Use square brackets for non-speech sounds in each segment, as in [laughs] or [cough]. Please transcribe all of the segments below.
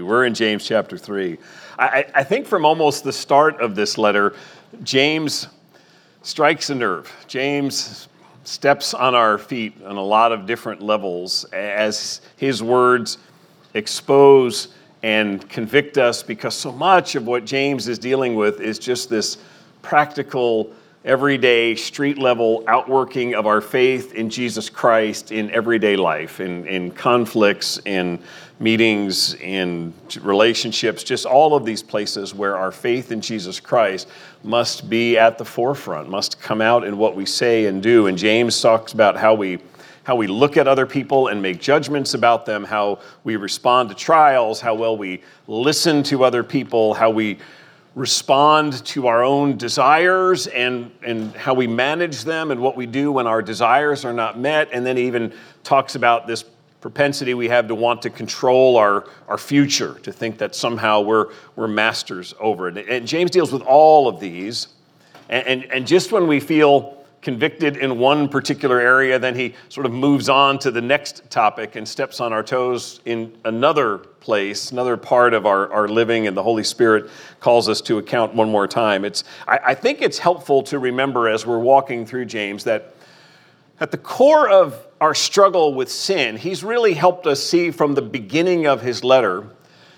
We're in James chapter 3. I, I, think from almost the start of this letter, James strikes a nerve. James steps on our feet on a lot of different levels as his words expose and convict us because so much of what James is dealing with is just this practical everyday, street level outworking of our faith in Jesus Christ in everyday life, in, in conflicts, in meetings, in relationships, just all of these places where our faith in Jesus Christ must be at the forefront, must come out in what we say and do. And James talks about how we how we look at other people and make judgments about them, how we respond to trials, how well we listen to other people, how we respond to our own desires and, and how we manage them and what we do when our desires are not met. And then he even talks about this propensity we have to want to control our, our future, to think that somehow we're, we're masters over it. And James deals with all of these. And, and, and just when we feel convicted in one particular area, then he sort of moves on to the next topic and steps on our toes in another place, another part of our, our living, and the Holy Spirit calls us to account one more time. It's, I, I think it's helpful to remember as we're walking through James that at the core of our struggle with sin, he's really helped us see from the beginning of his letter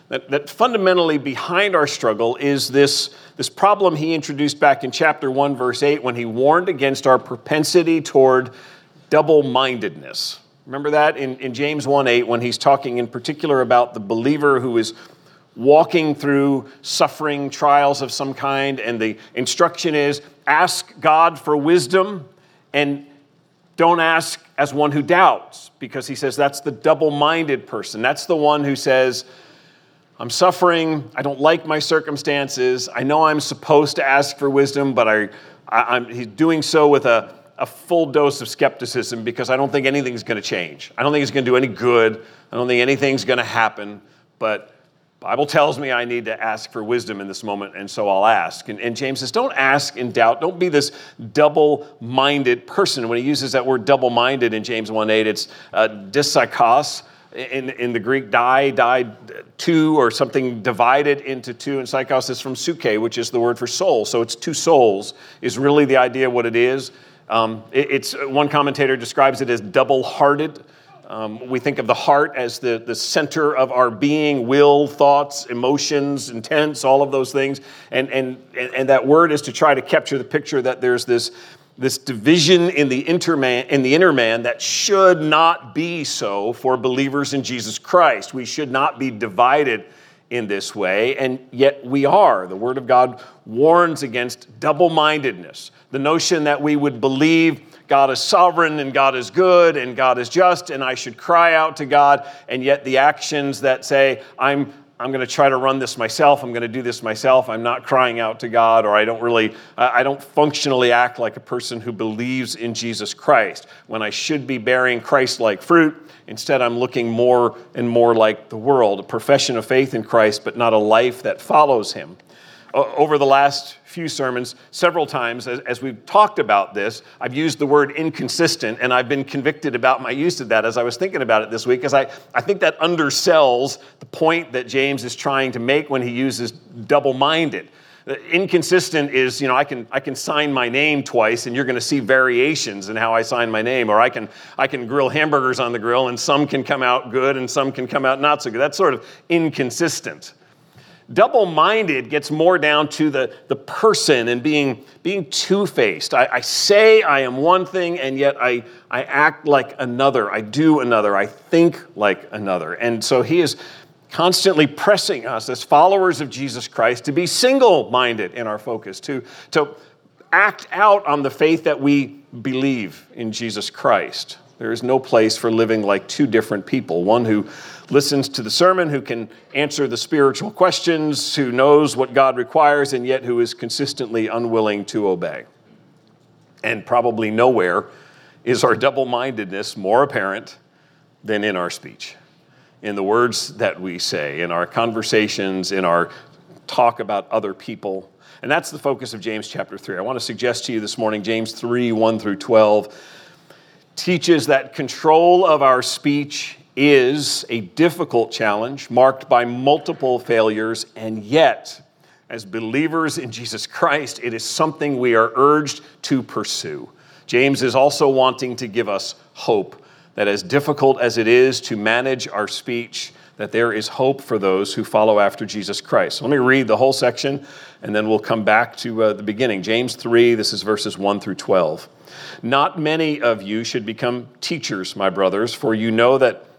that, that fundamentally behind our struggle is this, this problem he introduced back in chapter 1, verse 8, when he warned against our propensity toward double mindedness. Remember that in, in James 1 8, when he's talking in particular about the believer who is walking through suffering, trials of some kind, and the instruction is ask God for wisdom and don't ask as one who doubts, because he says that's the double minded person. That's the one who says, I'm suffering. I don't like my circumstances. I know I'm supposed to ask for wisdom, but I, I, am he's doing so with a, a full dose of skepticism because I don't think anything's going to change. I don't think it's going to do any good. I don't think anything's going to happen. But Bible tells me I need to ask for wisdom in this moment, and so I'll ask. And, and James says, don't ask in doubt. Don't be this double-minded person. When he uses that word double-minded in James 1.8, it's uh, in, in the Greek, die, died two, or something divided into two. And psychos is from suke, which is the word for soul. So it's two souls, is really the idea what it is. Um, it, it's one commentator describes it as double-hearted. Um, we think of the heart as the, the center of our being, will, thoughts, emotions, intents, all of those things. And, and, and that word is to try to capture the picture that there's this this division in the, interman, in the inner man that should not be so for believers in Jesus Christ. We should not be divided in this way, and yet we are. The Word of God warns against double mindedness, the notion that we would believe God is sovereign and God is good and God is just, and I should cry out to God, and yet the actions that say, I'm I'm going to try to run this myself. I'm going to do this myself. I'm not crying out to God, or I don't really, I don't functionally act like a person who believes in Jesus Christ when I should be bearing Christ like fruit. Instead, I'm looking more and more like the world, a profession of faith in Christ, but not a life that follows him over the last few sermons, several times, as, as, we've talked about this, I've used the word inconsistent, and I've been convicted about my use of that as I was thinking about it this week, because I, I think that undersells the point that James is trying to make when he uses double minded. Inconsistent is, you know, I can, I can sign my name twice and you're going to see variations in how I sign my name. Or I can, I can grill hamburgers on the grill and some can come out good and some can come out not so good. That's sort of inconsistent. Double minded gets more down to the, the person and being, being two faced. I, I, say I am one thing, and yet I, I act like another. I do another. I think like another. And so he is constantly pressing us as followers of Jesus Christ to be single minded in our focus, to, to act out on the faith that we believe in Jesus Christ. There is no place for living like two different people one who listens to the sermon, who can answer the spiritual questions, who knows what God requires, and yet who is consistently unwilling to obey. And probably nowhere is our double mindedness more apparent than in our speech, in the words that we say, in our conversations, in our talk about other people. And that's the focus of James chapter 3. I want to suggest to you this morning James 3 1 through 12 teaches that control of our speech is a difficult challenge marked by multiple failures, and yet, as believers in Jesus Christ, it is something we are urged to pursue. James is also wanting to give us hope that as difficult as it is to manage our speech, that there is hope for those who follow after Jesus Christ. So let me read the whole section and then we'll come back to uh, the beginning. James 3, this is verses 1 through 12. Not many of you should become teachers, my brothers, for you know that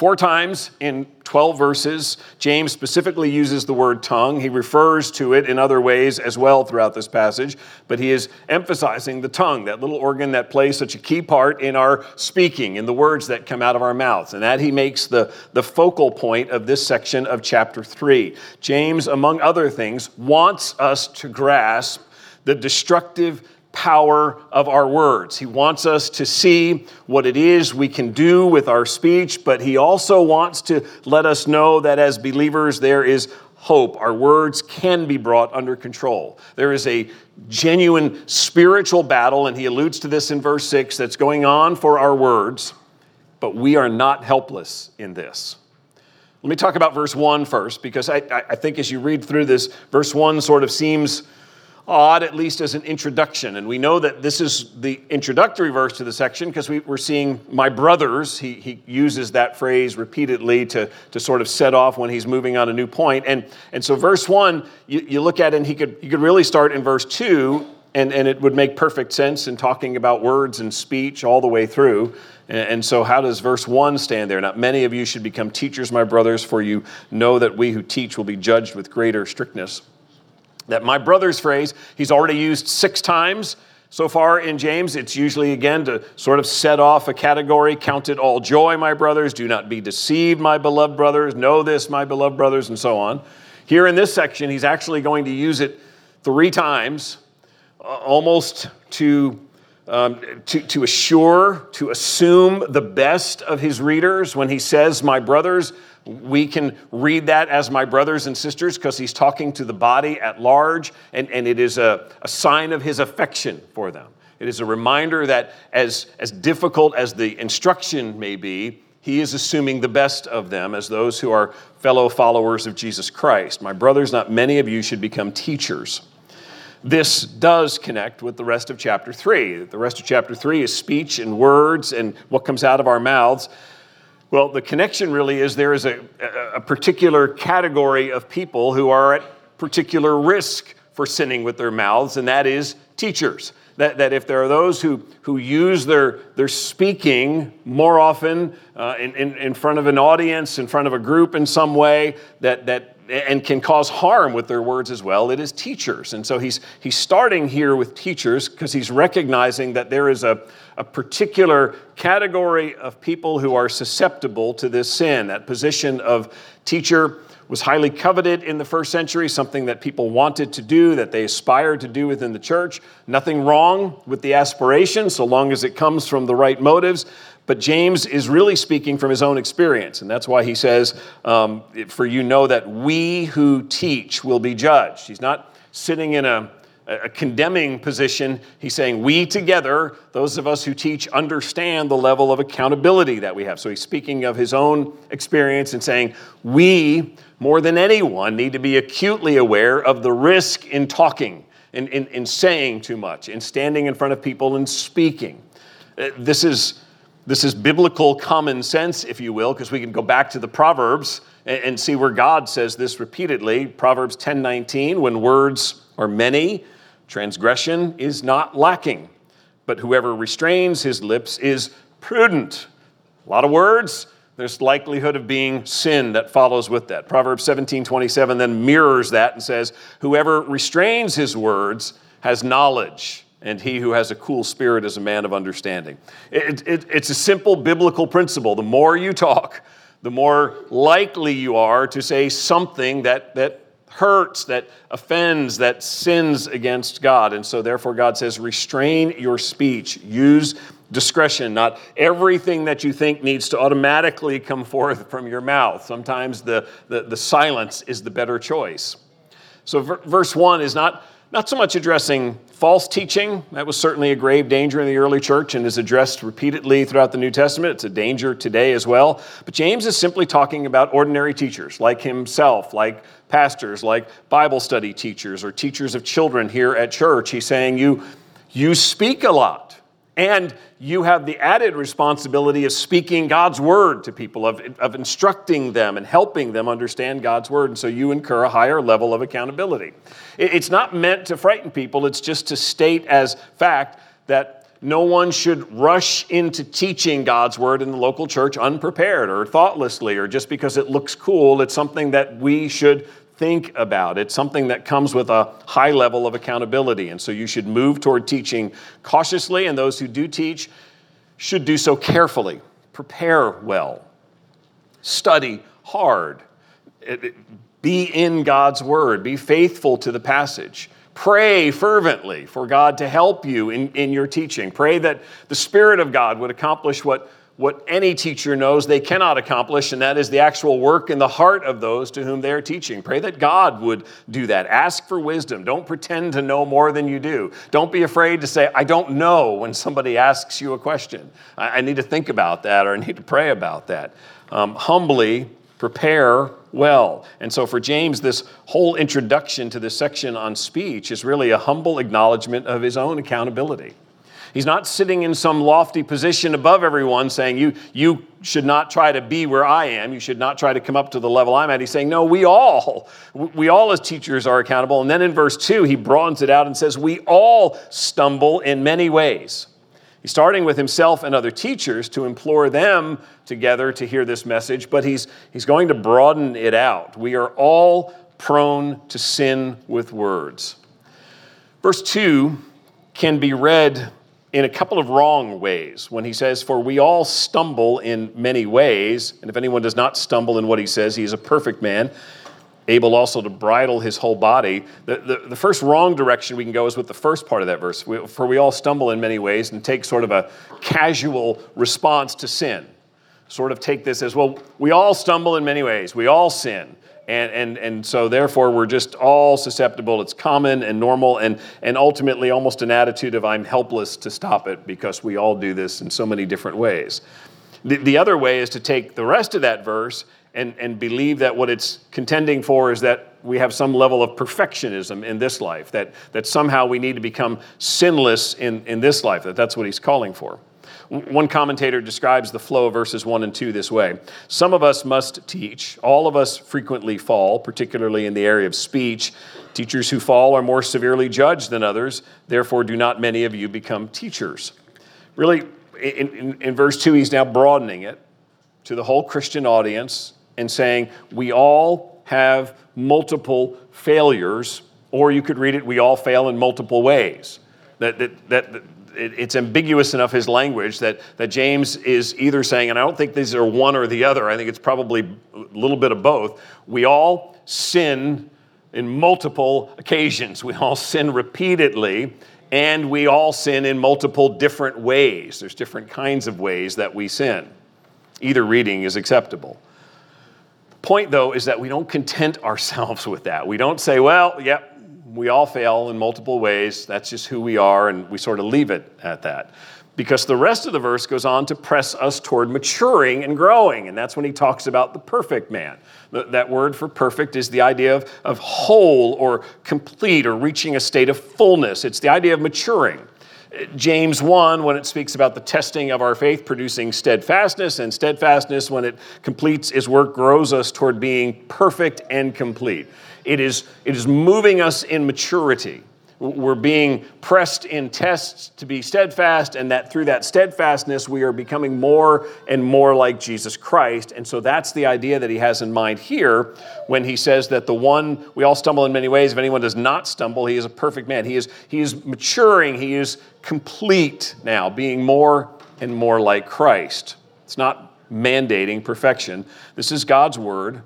Four times in 12 verses, James specifically uses the word tongue. He refers to it in other ways as well throughout this passage, but he is emphasizing the tongue, that little organ that plays such a key part in our speaking, in the words that come out of our mouths. And that he makes the, the focal point of this section of chapter 3. James, among other things, wants us to grasp the destructive power of our words. He wants us to see what it is we can do with our speech, but He also wants to let us know that as believers, there is hope. Our words can be brought under control. There is a genuine spiritual battle, and He alludes to this in verse 6 that's going on for our words, but we are not helpless in this. Let me talk about verse 1 first, because I, I think as you read through this, verse 1 sort of seems odd, at least as an introduction. And we know that this is the introductory verse to the section because we, are seeing my brothers. He, he uses that phrase repeatedly to, to sort of set off when he's moving on a new point. And, and so, verse one, you, you look at it, and he could, you could really start in verse two, and, and it would make perfect sense in talking about words and speech all the way through. And so, how does verse 1 stand there? Not many of you should become teachers, my brothers, for you know that we who teach will be judged with greater strictness. That my brother's phrase, he's already used six times so far in James. It's usually, again, to sort of set off a category count it all joy, my brothers. Do not be deceived, my beloved brothers. Know this, my beloved brothers, and so on. Here in this section, he's actually going to use it three times, uh, almost to um, to, to assure, to assume the best of his readers when he says, My brothers, we can read that as my brothers and sisters because he's talking to the body at large, and, and it is a, a sign of his affection for them. It is a reminder that as, as difficult as the instruction may be, he is assuming the best of them as those who are fellow followers of Jesus Christ. My brothers, not many of you should become teachers. This does connect with the rest of chapter 3. The rest of chapter 3 is speech and words and what comes out of our mouths. Well, the connection really is there is a, a particular category of people who are at particular risk for sinning with their mouths, and that is teachers. That, that if there are those who, who use their, their speaking more often uh, in, in, in front of an audience, in front of a group in some way, that, that and can cause harm with their words as well, it is teachers. And so he's, he's starting here with teachers because he's recognizing that there is a, a particular category of people who are susceptible to this sin. That position of teacher was highly coveted in the first century, something that people wanted to do, that they aspired to do within the church. Nothing wrong with the aspiration, so long as it comes from the right motives. But James is really speaking from his own experience, and that's why he says, um, For you know that we who teach will be judged. He's not sitting in a a condemning position. He's saying, We together, those of us who teach, understand the level of accountability that we have. So he's speaking of his own experience and saying, We, more than anyone, need to be acutely aware of the risk in talking, in, in, in saying too much, in standing in front of people and speaking. Uh, this is, this is biblical common sense, if you will, because we can go back to the Proverbs and, see where God says this repeatedly. Proverbs 10 19, when words are many, transgression is not lacking. But whoever restrains his lips is prudent. A lot of words, there's likelihood of being sin that follows with that. Proverbs 17 27 then mirrors that and says, Whoever restrains his words has knowledge and he who has a cool spirit is a man of understanding. It, it, it's a simple biblical principle. The more you talk, the more likely you are to say something that, that hurts, that offends, that sins against God. And so, therefore, God says, restrain your speech, use discretion. Not everything that you think needs to automatically come forth from your mouth. Sometimes the, the, the silence is the better choice. So, verse 1 is not not so much addressing false teaching. That was certainly a grave danger in the early church and is addressed repeatedly throughout the New Testament. It's a danger today as well. But James is simply talking about ordinary teachers like himself, like pastors, like Bible study teachers or teachers of children here at church. He's saying, You, you speak a lot. And you have the added responsibility of speaking God's word to people, of, of instructing them and helping them understand God's word. And so you incur a higher level of accountability. It's not meant to frighten people, it's just to state as fact that no one should rush into teaching God's word in the local church unprepared or thoughtlessly or just because it looks cool. It's something that we should think about. It's something that comes with a high level of accountability. And so you should move toward teaching cautiously, and those who do teach should do so carefully. Prepare well, study hard, be in God's word, be faithful to the passage. Pray fervently for God to help you in, in your teaching. Pray that the Spirit of God would accomplish what what any teacher knows they cannot accomplish, and that is the actual work in the heart of those to whom they are teaching. Pray that God would do that. Ask for wisdom. Don't pretend to know more than you do. Don't be afraid to say, I don't know, when somebody asks you a question. I, I need to think about that or I need to pray about that. Um, humbly prepare well. And so for James, this whole introduction to this section on speech is really a humble acknowledgement of his own accountability. He's not sitting in some lofty position above everyone saying, you, you should not try to be where I am. You should not try to come up to the level I'm at. He's saying, no, we all, we all as teachers are accountable. And then in verse 2, he broadens it out and says, we all stumble in many ways. He's starting with himself and other teachers to implore them together to hear this message, but he's, he's going to broaden it out. We are all prone to sin with words. Verse 2 can be read in a couple of wrong ways when he says, For we all stumble in many ways. And if anyone does not stumble in what he says, he is a perfect man, able also to bridle his whole body. The, the, the first wrong direction we can go is with the first part of that verse. For we all stumble in many ways and take sort of a casual response to sin. Sort of take this as, well, we all stumble in many ways, we all sin and, and, and so therefore we're just all susceptible. It's common and normal, and, and ultimately almost an attitude of I'm helpless to stop it because we all do this in so many different ways. The, the other way is to take the rest of that verse and, and believe that what it's contending for is that we have some level of perfectionism in this life, that, that somehow we need to become sinless in, in this life, that that's what he's calling for. One commentator describes the flow of verses 1 and 2 this way Some of us must teach, all of us frequently fall, particularly in the area of speech. Teachers who fall are more severely judged than others, therefore, do not many of you become teachers. Really, in, in, in verse 2, he's now broadening it to the whole Christian audience and saying, We all have multiple failures, or you could read it, We all fail in multiple ways. That, that, that, it, it's ambiguous enough his language that, that James is either saying, and I don't think these are one or the other, I think it's probably a little bit of both. We all sin in multiple occasions, we all sin repeatedly, and we all sin in multiple different ways. There's different kinds of ways that we sin. Either reading is acceptable. Point, though, is that we don't content ourselves with that. We don't say, well, yep, We all fail in multiple ways. That's just who we are, and we sort of leave it at that. Because the rest of the verse goes on to press us toward maturing and growing, and that's when he talks about the perfect man. That word for perfect is the idea of, of whole or complete or reaching a state of fullness. It's the idea of maturing. James 1, when it speaks about the testing of our faith producing steadfastness, and steadfastness, when it completes its work, grows us toward being perfect and complete. It is, it is moving us in maturity. We're being pressed in tests to be steadfast, and that through that steadfastness, we are becoming more and more like Jesus Christ. And so that's the idea that he has in mind here when he says that the one, we all stumble in many ways. If anyone does not stumble, he is a perfect man. He is, he is maturing, he is complete now, being more and more like Christ. It's not mandating perfection. This is God's word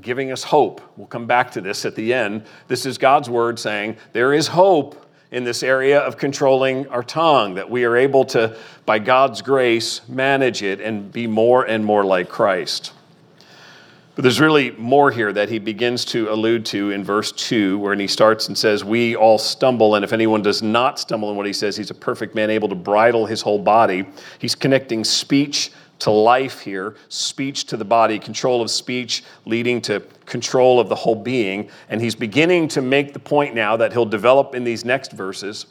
giving us hope. We'll come back to this at the end. This is God's word saying there is hope in this area of controlling our tongue, that we are able to, by God's grace, manage it and be more and more like Christ. But there's really more here that he begins to allude to in verse 2, where he starts and says, We all stumble, and if anyone does not stumble in what he says, he's a perfect man, able to bridle his whole body. He's connecting speech to life here, speech to the body, control of speech leading to control of the whole being. And he's beginning to make the point now that he'll develop in these next verses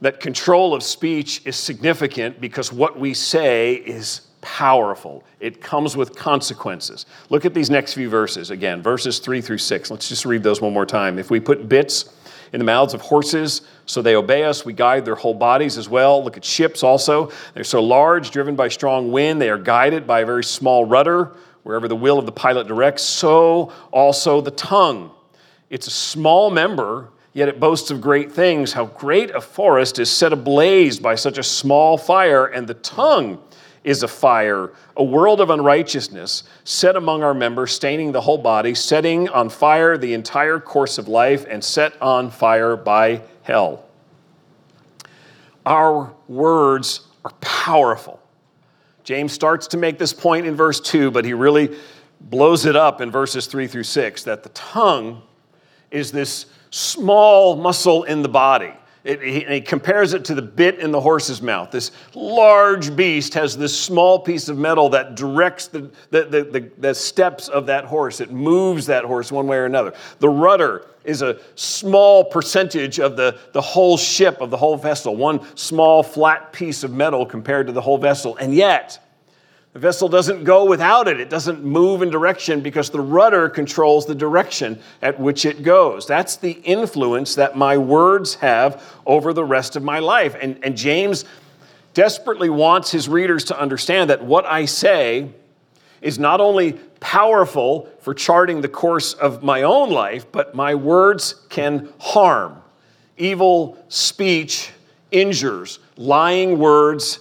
that control of speech is significant because what we say is powerful. It comes with consequences. Look at these next few verses again, verses three through six. Let's just read those one more time. If we put bits in the mouths of horses, so they obey us. We guide their whole bodies as well. Look at ships also. They're so large, driven by strong wind. They are guided by a very small rudder, wherever the will of the pilot directs. So also the tongue. It's a small member, yet it boasts of great things. How great a forest is set ablaze by such a small fire, and the tongue is a fire, a world of unrighteousness set among our members, staining the whole body, setting on fire the entire course of life, and set on fire by hell. Our words are powerful. James starts to make this point in verse 2, but he really blows it up in verses 3 through 6 that the tongue is this small muscle in the body it, he, he, compares it to the bit in the horse's mouth. This large beast has this small piece of metal that directs the, the, the, the, the steps of that horse. It moves that horse one way or another. The rudder is a small percentage of the, the whole ship, of the whole vessel, one small flat piece of metal compared to the whole vessel. And yet, the vessel doesn't go without it. It doesn't move in direction because the rudder controls the direction at which it goes. That's the influence that my words have over the rest of my life. And, and James desperately wants his readers to understand that what I say is not only powerful for charting the course of my own life, but my words can harm. Evil speech injures, lying words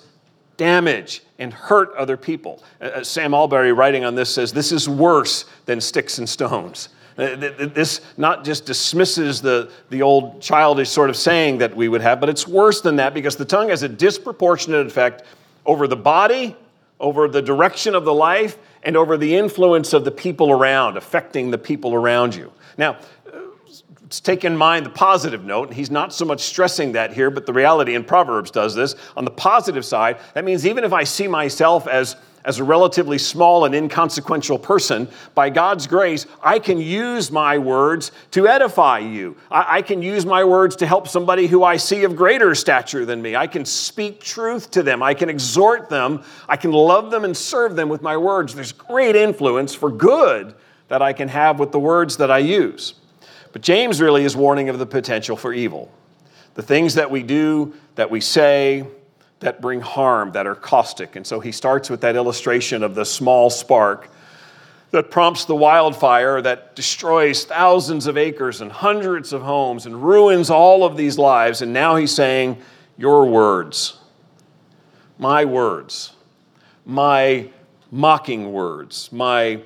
damage and hurt other people. Uh, uh, Sam Allberry, writing on this, says this is worse than sticks and stones. Uh, this not just dismisses the, the old childish sort of saying that we would have, but it's worse than that because the tongue has a disproportionate effect over the body, over the direction of the life, and over the influence of the people around, affecting the people around you. Now, Let's take in mind the positive note, and he's not so much stressing that here, but the reality in Proverbs does this. On the positive side, that means even if I see myself as, as a relatively small and inconsequential person, by God's grace, I can use my words to edify you. I, I can use my words to help somebody who I see of greater stature than me. I can speak truth to them. I can exhort them. I can love them and serve them with my words. There's great influence for good that I can have with the words that I use. But James really is warning of the potential for evil. The things that we do, that we say, that bring harm, that are caustic. And so he starts with that illustration of the small spark that prompts the wildfire that destroys thousands of acres and hundreds of homes and ruins all of these lives. And now he's saying, Your words, my words, my mocking words, my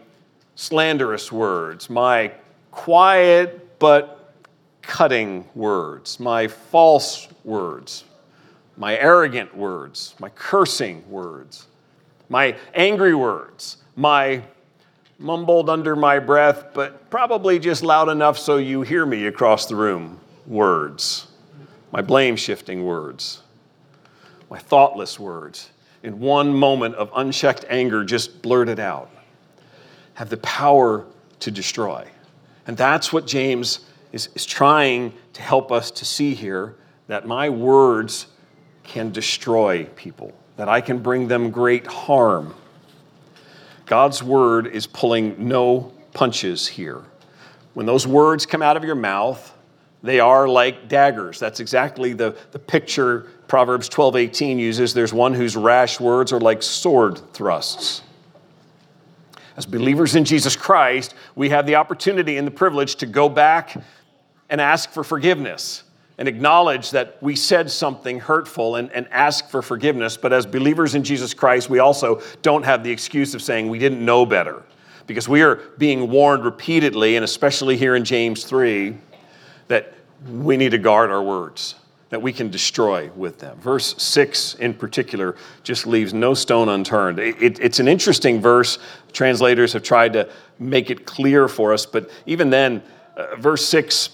slanderous words, my quiet but cutting words, my false words, my arrogant words, my cursing words, my angry words, my mumbled under my breath, but probably just loud enough so you hear me across the room. Words, my blame shifting words, my thoughtless words, in one moment of unchecked anger, just blurted out, have the power to destroy. And that's what James is, is trying to help us to see here that my words can destroy people, that I can bring them great harm. God's word is pulling no punches here. When those words come out of your mouth, they are like daggers. That's exactly the, the picture Proverbs 12 18 uses. There's one whose rash words are like sword thrusts. As believers in Jesus Christ, we have the opportunity and the privilege to go back and ask for forgiveness and acknowledge that we said something hurtful and, and ask for forgiveness. But as believers in Jesus Christ, we also don't have the excuse of saying we didn't know better. Because we are being warned repeatedly, and especially here in James 3, that we need to guard our words, that we can destroy with them. Verse 6 in particular just leaves no stone unturned. It, it, it's an interesting verse. Translators have tried to make it clear for us, but even then, uh, verse 6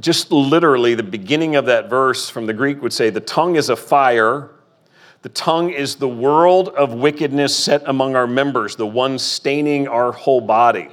just literally, the beginning of that verse from the Greek would say, The tongue is a fire. The tongue is the world of wickedness set among our members, the one staining our whole body.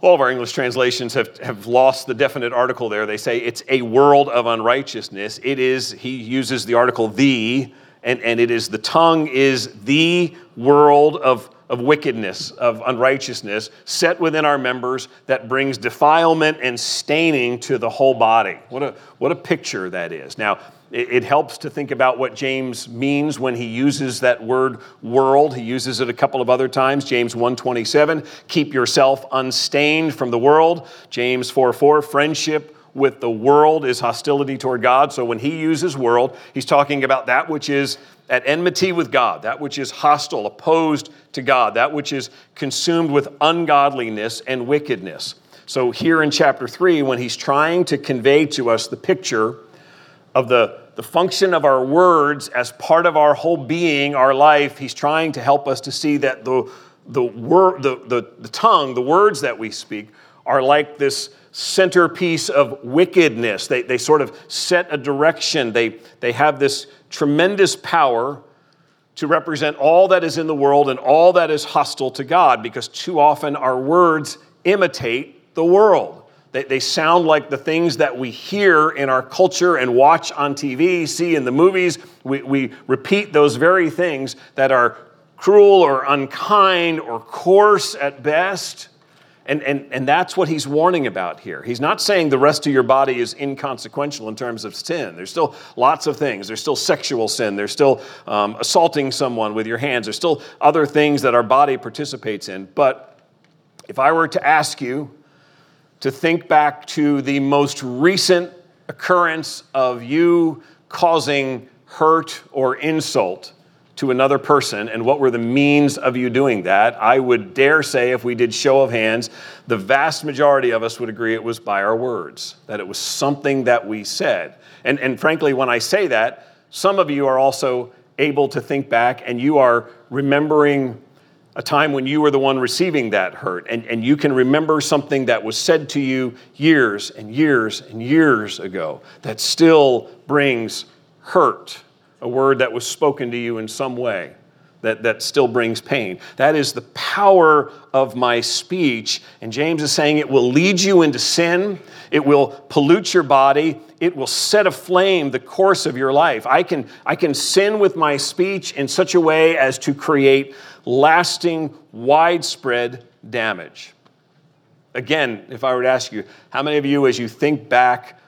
All of our English translations have, have lost the definite article there. They say it's a world of unrighteousness. It is, he uses the article the, and, and it is the tongue is the world of of wickedness, of unrighteousness, set within our members that brings defilement and staining to the whole body. What a, what a picture that is. Now, it, it helps to think about what James means when he uses that word world. He uses it a couple of other times. James 1:27, keep yourself unstained from the world. James 4:4, friendship with the world is hostility toward God. So when he uses world, he's talking about that which is at enmity with God, that which is hostile, opposed to God, that which is consumed with ungodliness and wickedness. So here in chapter 3, when he's trying to convey to us the picture of the, the function of our words as part of our whole being, our life, he's trying to help us to see that the, the, word, the, the, the tongue, the words that we speak, are like this centerpiece of wickedness. They, they sort of set a direction, they, they have this tremendous power to represent all that is in the world and all that is hostile to God because too often our words imitate the world. They, they sound like the things that we hear in our culture and watch on TV, see in the movies. We, we repeat those very things that are cruel or unkind or coarse at best. And, and, and that's what he's warning about here. He's not saying the rest of your body is inconsequential in terms of sin. There's still lots of things. There's still sexual sin. There's still um, assaulting someone with your hands. There's still other things that our body participates in. But if I were to ask you to think back to the most recent occurrence of you causing hurt or insult, to another person and what were the means of you doing that, I would dare say, if we did show of hands, the vast majority of us would agree it was by our words, that it was something that we said. And, and frankly, when I say that, some of you are also able to think back and you are remembering a time when you were the one receiving that hurt. And, and you can remember something that was said to you years and years and years ago that still brings hurt a word that was spoken to you in some way that, that still brings pain. That is the power of my speech. And James is saying it will lead you into sin, it will pollute your body, it will set aflame the course of your life. I can, I can sin with my speech in such a way as to create lasting, widespread damage. Again, if I were to ask you, how many of you, as you think back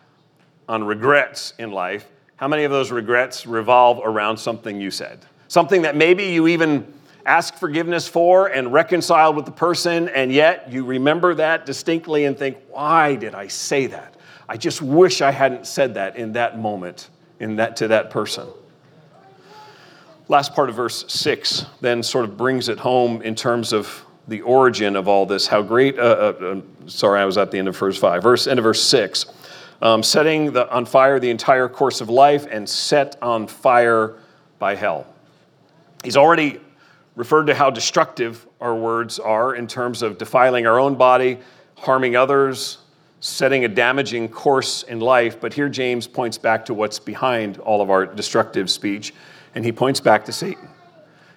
on regrets in life, how many of those regrets revolve around something you said? Something that maybe you even asked forgiveness for and reconciled with the person, and yet you remember that distinctly and think, why did I say that? I just wish I hadn't said that in that moment in that, to that person. Last part of verse 6 then sort of brings it home in terms of the origin of all this. How great, uh, uh, uh sorry, I was at the end of verse 5. Verse, end of verse 6 um, setting the, on fire the entire course of life and set on fire by hell. He's already referred to how destructive our words are in terms of defiling our own body, harming others, setting a damaging course in life. But here James points back to what's behind all of our destructive speech, and he points back to Satan.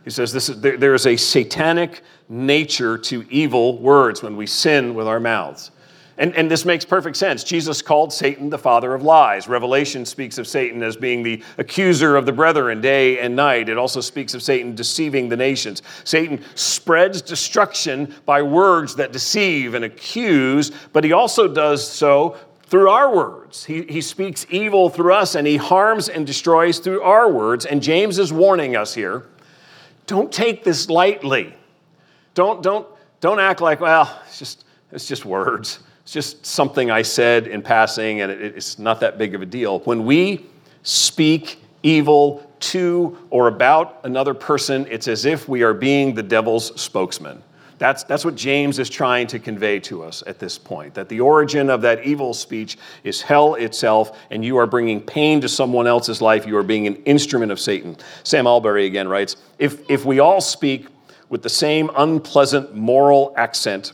He says this is, there, there is a satanic nature to evil words when we sin with our mouths. And, and this makes perfect sense. Jesus called Satan the father of lies. Revelation speaks of Satan as being the accuser of the brethren day and night. It also speaks of Satan deceiving the nations. Satan spreads destruction by words that deceive and accuse, but he also does so through our words. He, he speaks evil through us and he harms and destroys through our words. And James is warning us here don't take this lightly. Don't, don't, don't act like, well, it's just, it's just words. It's just something I said in passing, and it, it's not that big of a deal. When we speak evil to or about another person, it's as if we are being the devil's spokesman. That's, that's what James is trying to convey to us at this point that the origin of that evil speech is hell itself, and you are bringing pain to someone else's life. You are being an instrument of Satan. Sam Allberry again writes If, if we all speak with the same unpleasant moral accent,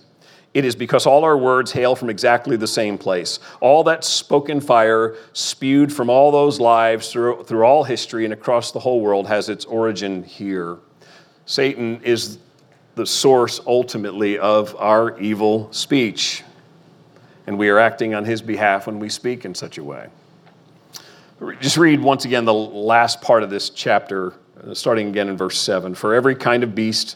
it is because all our words hail from exactly the same place. All that spoken fire spewed from all those lives through, through all history and across the whole world has its origin here. Satan is the source ultimately of our evil speech, and we are acting on his behalf when we speak in such a way. Just read once again the last part of this chapter, uh, starting again in verse 7. For every kind of beast,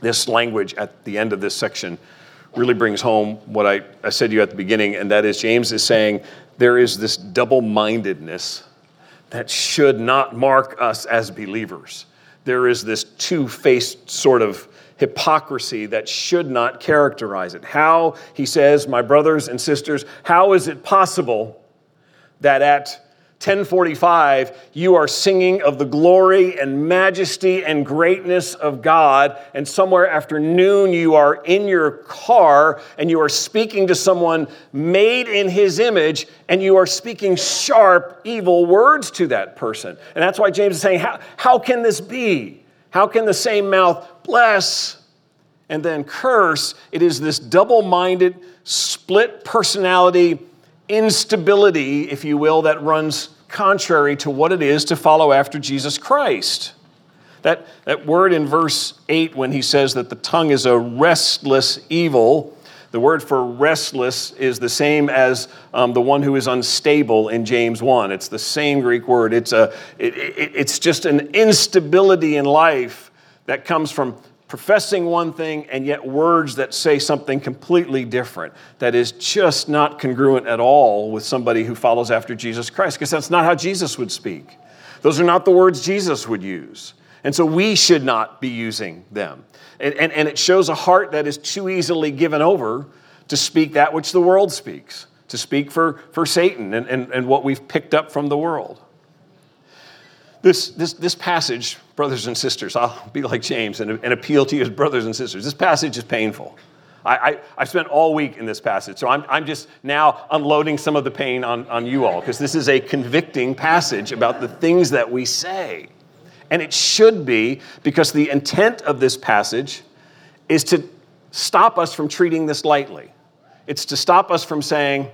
this language at the end of this section really brings home what I, I said to you at the beginning, and that is James is saying there is this double mindedness that should not mark us as believers. There is this two faced sort of hypocrisy that should not characterize it. How, he says, my brothers and sisters, how is it possible that at 1045, you are singing of the glory and majesty and greatness of God. And somewhere after noon, you are in your car and you are speaking to someone made in his image, and you are speaking sharp, evil words to that person. And that's why James is saying, How, how can this be? How can the same mouth bless and then curse? It is this double minded, split personality instability, if you will, that runs contrary to what it is to follow after Jesus Christ. That, that word in verse 8, when he says that the tongue is a restless evil, the word for restless is the same as um, the one who is unstable in James 1. It's the same Greek word. It's, a, it, it, it's just an instability in life that comes from professing one thing and yet words that say something completely different that is just not congruent at all with somebody who follows after Jesus Christ because that's not how Jesus would speak. Those are not the words Jesus would use. And so we should not be using them. And, and, and it shows a heart that is too easily given over to speak that which the world speaks, to speak for, for Satan and, and, and what we've picked up from the world. This, this, this passage, brothers and sisters, I'll be like James and, and appeal to you as brothers and sisters. This passage is painful. I, I, I spent all week in this passage, so I'm, I'm just now unloading some of the pain on, on you all, because this is a convicting passage about the things that we say. And it should be, because the intent of this passage is to stop us from treating this lightly. It's to stop us from saying,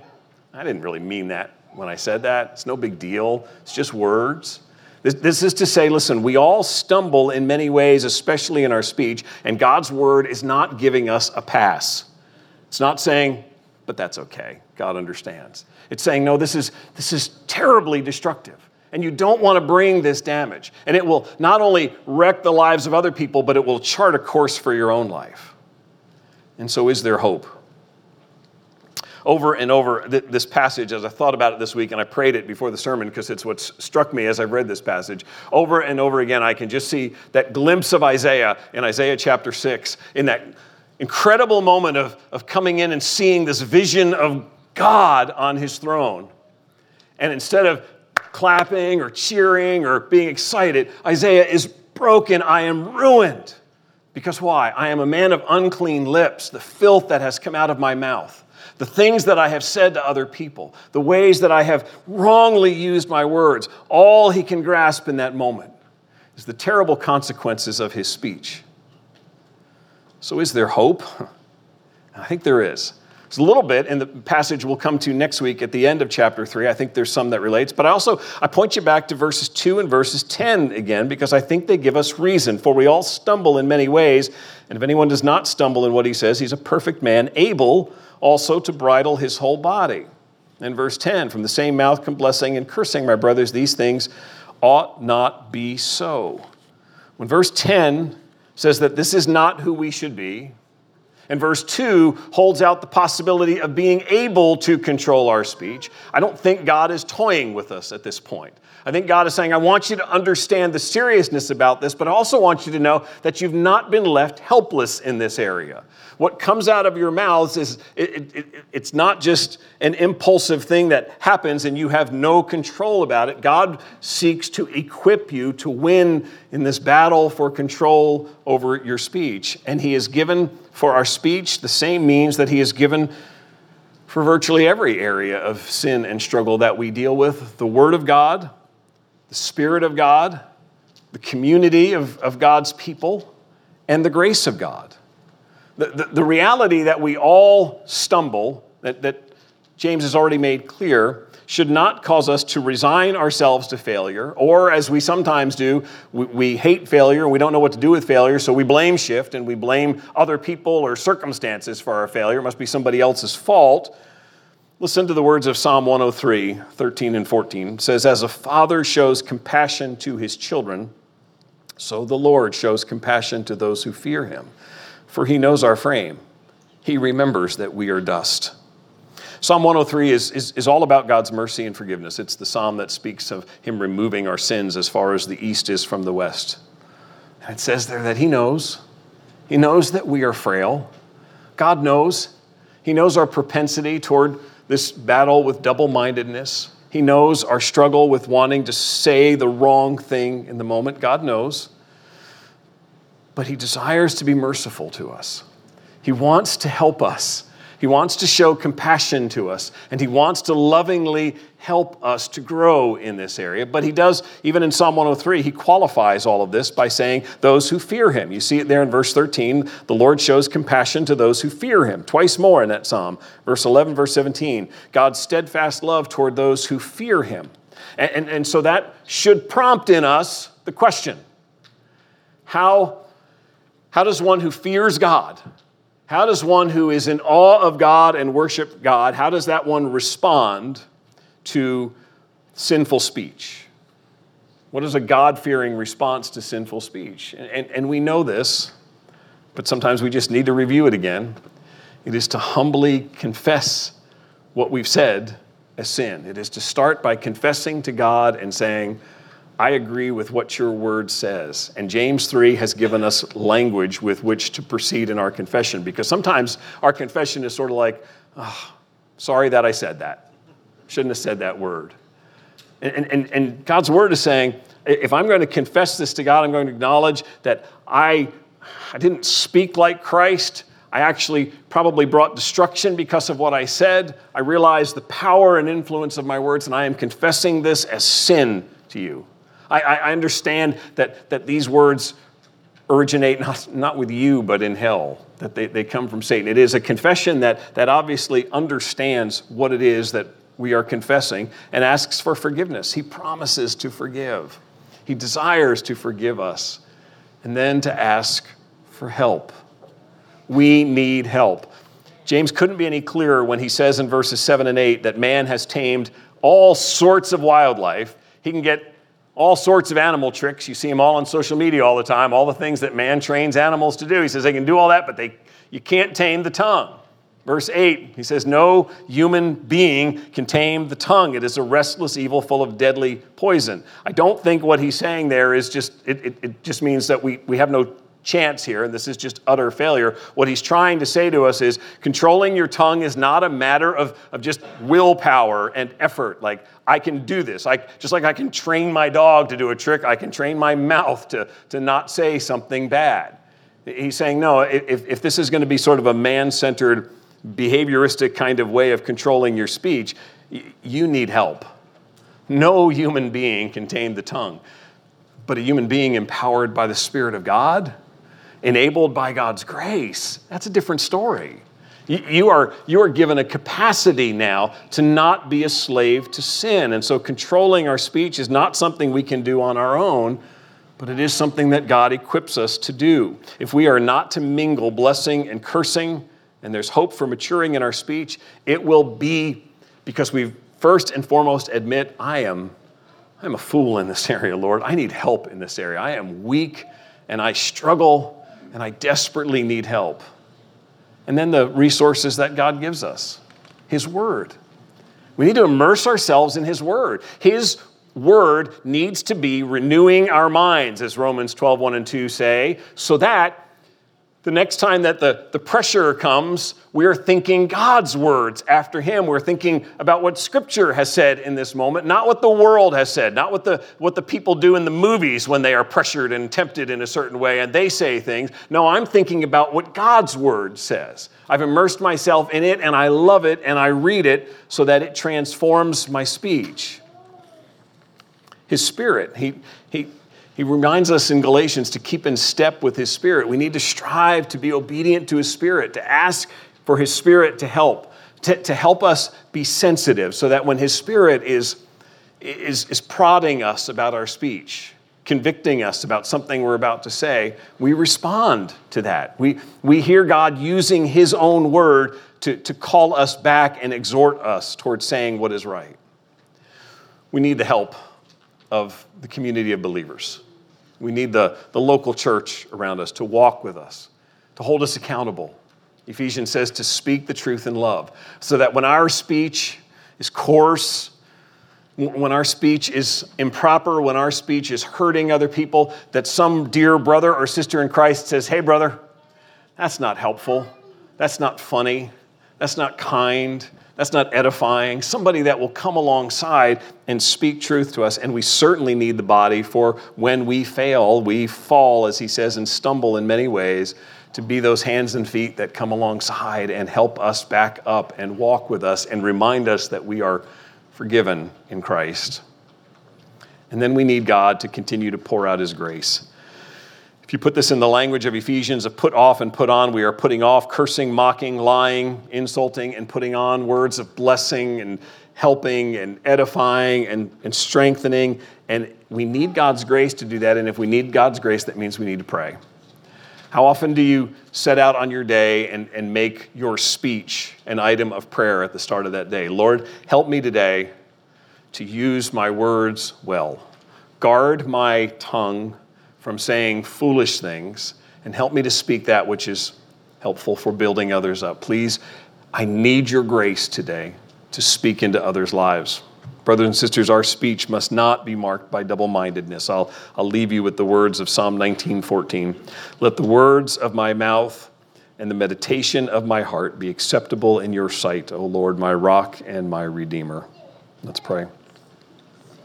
I didn't really mean that when I said that. It's no big deal. It's just words. This, this is to say, listen, we all stumble in many ways, especially in our speech, and God's word is not giving us a pass. It's not saying, but that's okay. God understands. It's saying, no, this is, this is terribly destructive. And you don't want to bring this damage. And it will not only wreck the lives of other people, but it will chart a course for your own life. And so, is there hope? Over and over th- this passage as I thought about it this week, and I prayed it before the sermon because it's what struck me as I've read this passage. Over and over again, I can just see that glimpse of Isaiah in Isaiah chapter 6, in that incredible moment of, of coming in and seeing this vision of God on his throne. And instead of clapping or cheering or being excited, Isaiah is broken. I am ruined. Because why? I am a man of unclean lips, the filth that has come out of my mouth, the things that I have said to other people, the ways that I have wrongly used my words. All he can grasp in that moment is the terrible consequences of his speech. So, is there hope? [laughs] I think there is. It's a little bit in the passage we'll come to next week at the end of chapter 3. I think there's some that relates, but I also I point you back to verses 2 and verses 10 again because I think they give us reason for we all stumble in many ways, and if anyone does not stumble in what he says, he's a perfect man, able also to bridle his whole body. In verse 10, from the same mouth come blessing and cursing, my brothers, these things ought not be so. When verse 10 says that this is not who we should be, and verse 2 holds out the possibility of being able to control our speech. I don't think God is toying with us at this point. I think God is saying, I want you to understand the seriousness about this, but I also want you to know that you've not been left helpless in this area. What comes out of your mouths is it, it, it's not just an impulsive thing that happens and you have no control about it. God seeks to equip you to win in this battle for control over your speech. And He has given for our speech the same means that He has given for virtually every area of sin and struggle that we deal with the Word of God, the Spirit of God, the community of, of God's people, and the grace of God. The, the, the reality that we all stumble, that, that James has already made clear, should not cause us to resign ourselves to failure, or as we sometimes do, we, we, hate failure and we don't know what to do with failure, so we blame shift and we blame other people or circumstances for our failure. It must be somebody else's fault. Listen to the words of Psalm 103, 13 and 14. It says, As a father shows compassion to his children, so the Lord shows compassion to those who fear him for he knows our frame. He remembers that we are dust. Psalm 103 is, is, is, all about God's mercy and forgiveness. It's the psalm that speaks of him removing our sins as far as the east is from the west. And it says there that he knows. He knows that we are frail. God knows. He knows our propensity toward this battle with double mindedness. He knows our struggle with wanting to say the wrong thing in the moment. God knows but He desires to be merciful to us. He wants to help us. He wants to show compassion to us, and He wants to lovingly help us to grow in this area. But He does, even in Psalm 103, He qualifies all of this by saying, Those who fear Him. You see it there in verse 13. The Lord shows compassion to those who fear Him, twice more in that psalm. Verse 11, verse 17, God's steadfast love toward those who fear Him. And, and, and so that should prompt in us the question how how does one who fears God, how does one who is in awe of God and worship God, how does that one respond to sinful speech? What is a God fearing response to sinful speech? And, and, and, we know this, but sometimes we just need to review it again. It is to humbly confess what we've said as sin. It is to start by confessing to God and saying, I agree with what your word says. And James 3 has given us language with which to proceed in our confession because sometimes our confession is sort of like, oh, sorry that I said that. Shouldn't have said that word. And, and, and God's word is saying, if I'm going to confess this to God, I'm going to acknowledge that I, I didn't speak like Christ. I actually probably brought destruction because of what I said. I realize the power and influence of my words, and I am confessing this as sin to you. I, I understand that, that these words originate not, not with you, but in hell, that they, they come from Satan. It is a confession that, that obviously understands what it is that we are confessing and asks for forgiveness. He promises to forgive, He desires to forgive us, and then to ask for help. We need help. James couldn't be any clearer when he says in verses 7 and 8 that man has tamed all sorts of wildlife. He can get all sorts of animal tricks. You see them all on social media all the time, all the things that man trains animals to do. He says they can do all that, but they, you can't tame the tongue. Verse 8, he says, No human being can tame the tongue. It is a restless evil full of deadly poison. I don't think what he's saying there is just, it, it, it, just means that we, we have no chance here, and this is just utter failure. What he's trying to say to us is controlling your tongue is not a matter of, of just willpower and effort. Like, I can do this. I, just like I can train my dog to do a trick, I can train my mouth to, to not say something bad. He's saying, no, if, if this is going to be sort of a man centered, behavioristic kind of way of controlling your speech, you need help. No human being can tame the tongue, but a human being empowered by the Spirit of God, enabled by God's grace, that's a different story. You are, you are given a capacity now to not be a slave to sin. And so controlling our speech is not something we can do on our own, but it is something that God equips us to do. If we are not to mingle blessing and cursing, and there's hope for maturing in our speech, it will be because we first and foremost admit, I am, I'm a fool in this [laughs] area, Lord. I need help in this area. I am weak and I struggle and I desperately need help. And then the resources that God gives us His Word. We need to immerse ourselves in His Word. His word needs to be renewing our minds, as Romans 12, 1 and 2 say, so that the next time that the, the pressure comes, we're thinking God's words after Him. We're thinking about what Scripture has said in this moment, not what the world has said, not what the, what the people do in the movies when they are pressured and tempted in a certain way and they say things. No, I'm thinking about what God's Word says. I've immersed myself in it and I love it and I read it so that it transforms my speech. His Spirit. He, he, he reminds us in Galatians to keep in step with His Spirit. We need to strive to be obedient to His Spirit, to ask for His Spirit to help, to, to help us be sensitive so that when His Spirit is, is, is prodding us about our speech, convicting us about something we're about to say, we respond to that. We, we hear God using His own word to, to call us back and exhort us towards saying what is right. We need the help of the community of believers. We need the, the local church around us to walk with us, to hold us accountable. Ephesians says to speak the truth in love, so that when our speech is coarse, when our speech is improper, when our speech is hurting other people, that some dear brother or sister in Christ says, Hey, brother, that's not helpful. That's not funny. That's not kind. That's not edifying. Somebody that will come alongside and speak truth to us. And we certainly need the body for when we fail, we fall, as he says, and stumble in many ways, to be those hands and feet that come alongside and help us back up and walk with us and remind us that we are forgiven in Christ. And then we need God to continue to pour out his grace. If you put this in the language of Ephesians of put off and put on, we are putting off cursing, mocking, lying, insulting, and putting on words of blessing and helping and edifying and, and strengthening. And we need God's grace to do that. And if we need God's grace, that means we need to pray. How often do you set out on your day and, and make your speech an item of prayer at the start of that day? Lord, help me today to use my words well. Guard my tongue from saying foolish things and help me to speak that which is helpful for building others up. Please, I need your grace today to speak into others' lives. Brothers and sisters, our speech must not be marked by double mindedness. I'll, I'll leave you with the words of Psalm 19:14. Let the words of my mouth and the meditation of my heart be acceptable in your sight, O Lord, my rock and my redeemer. Let's pray.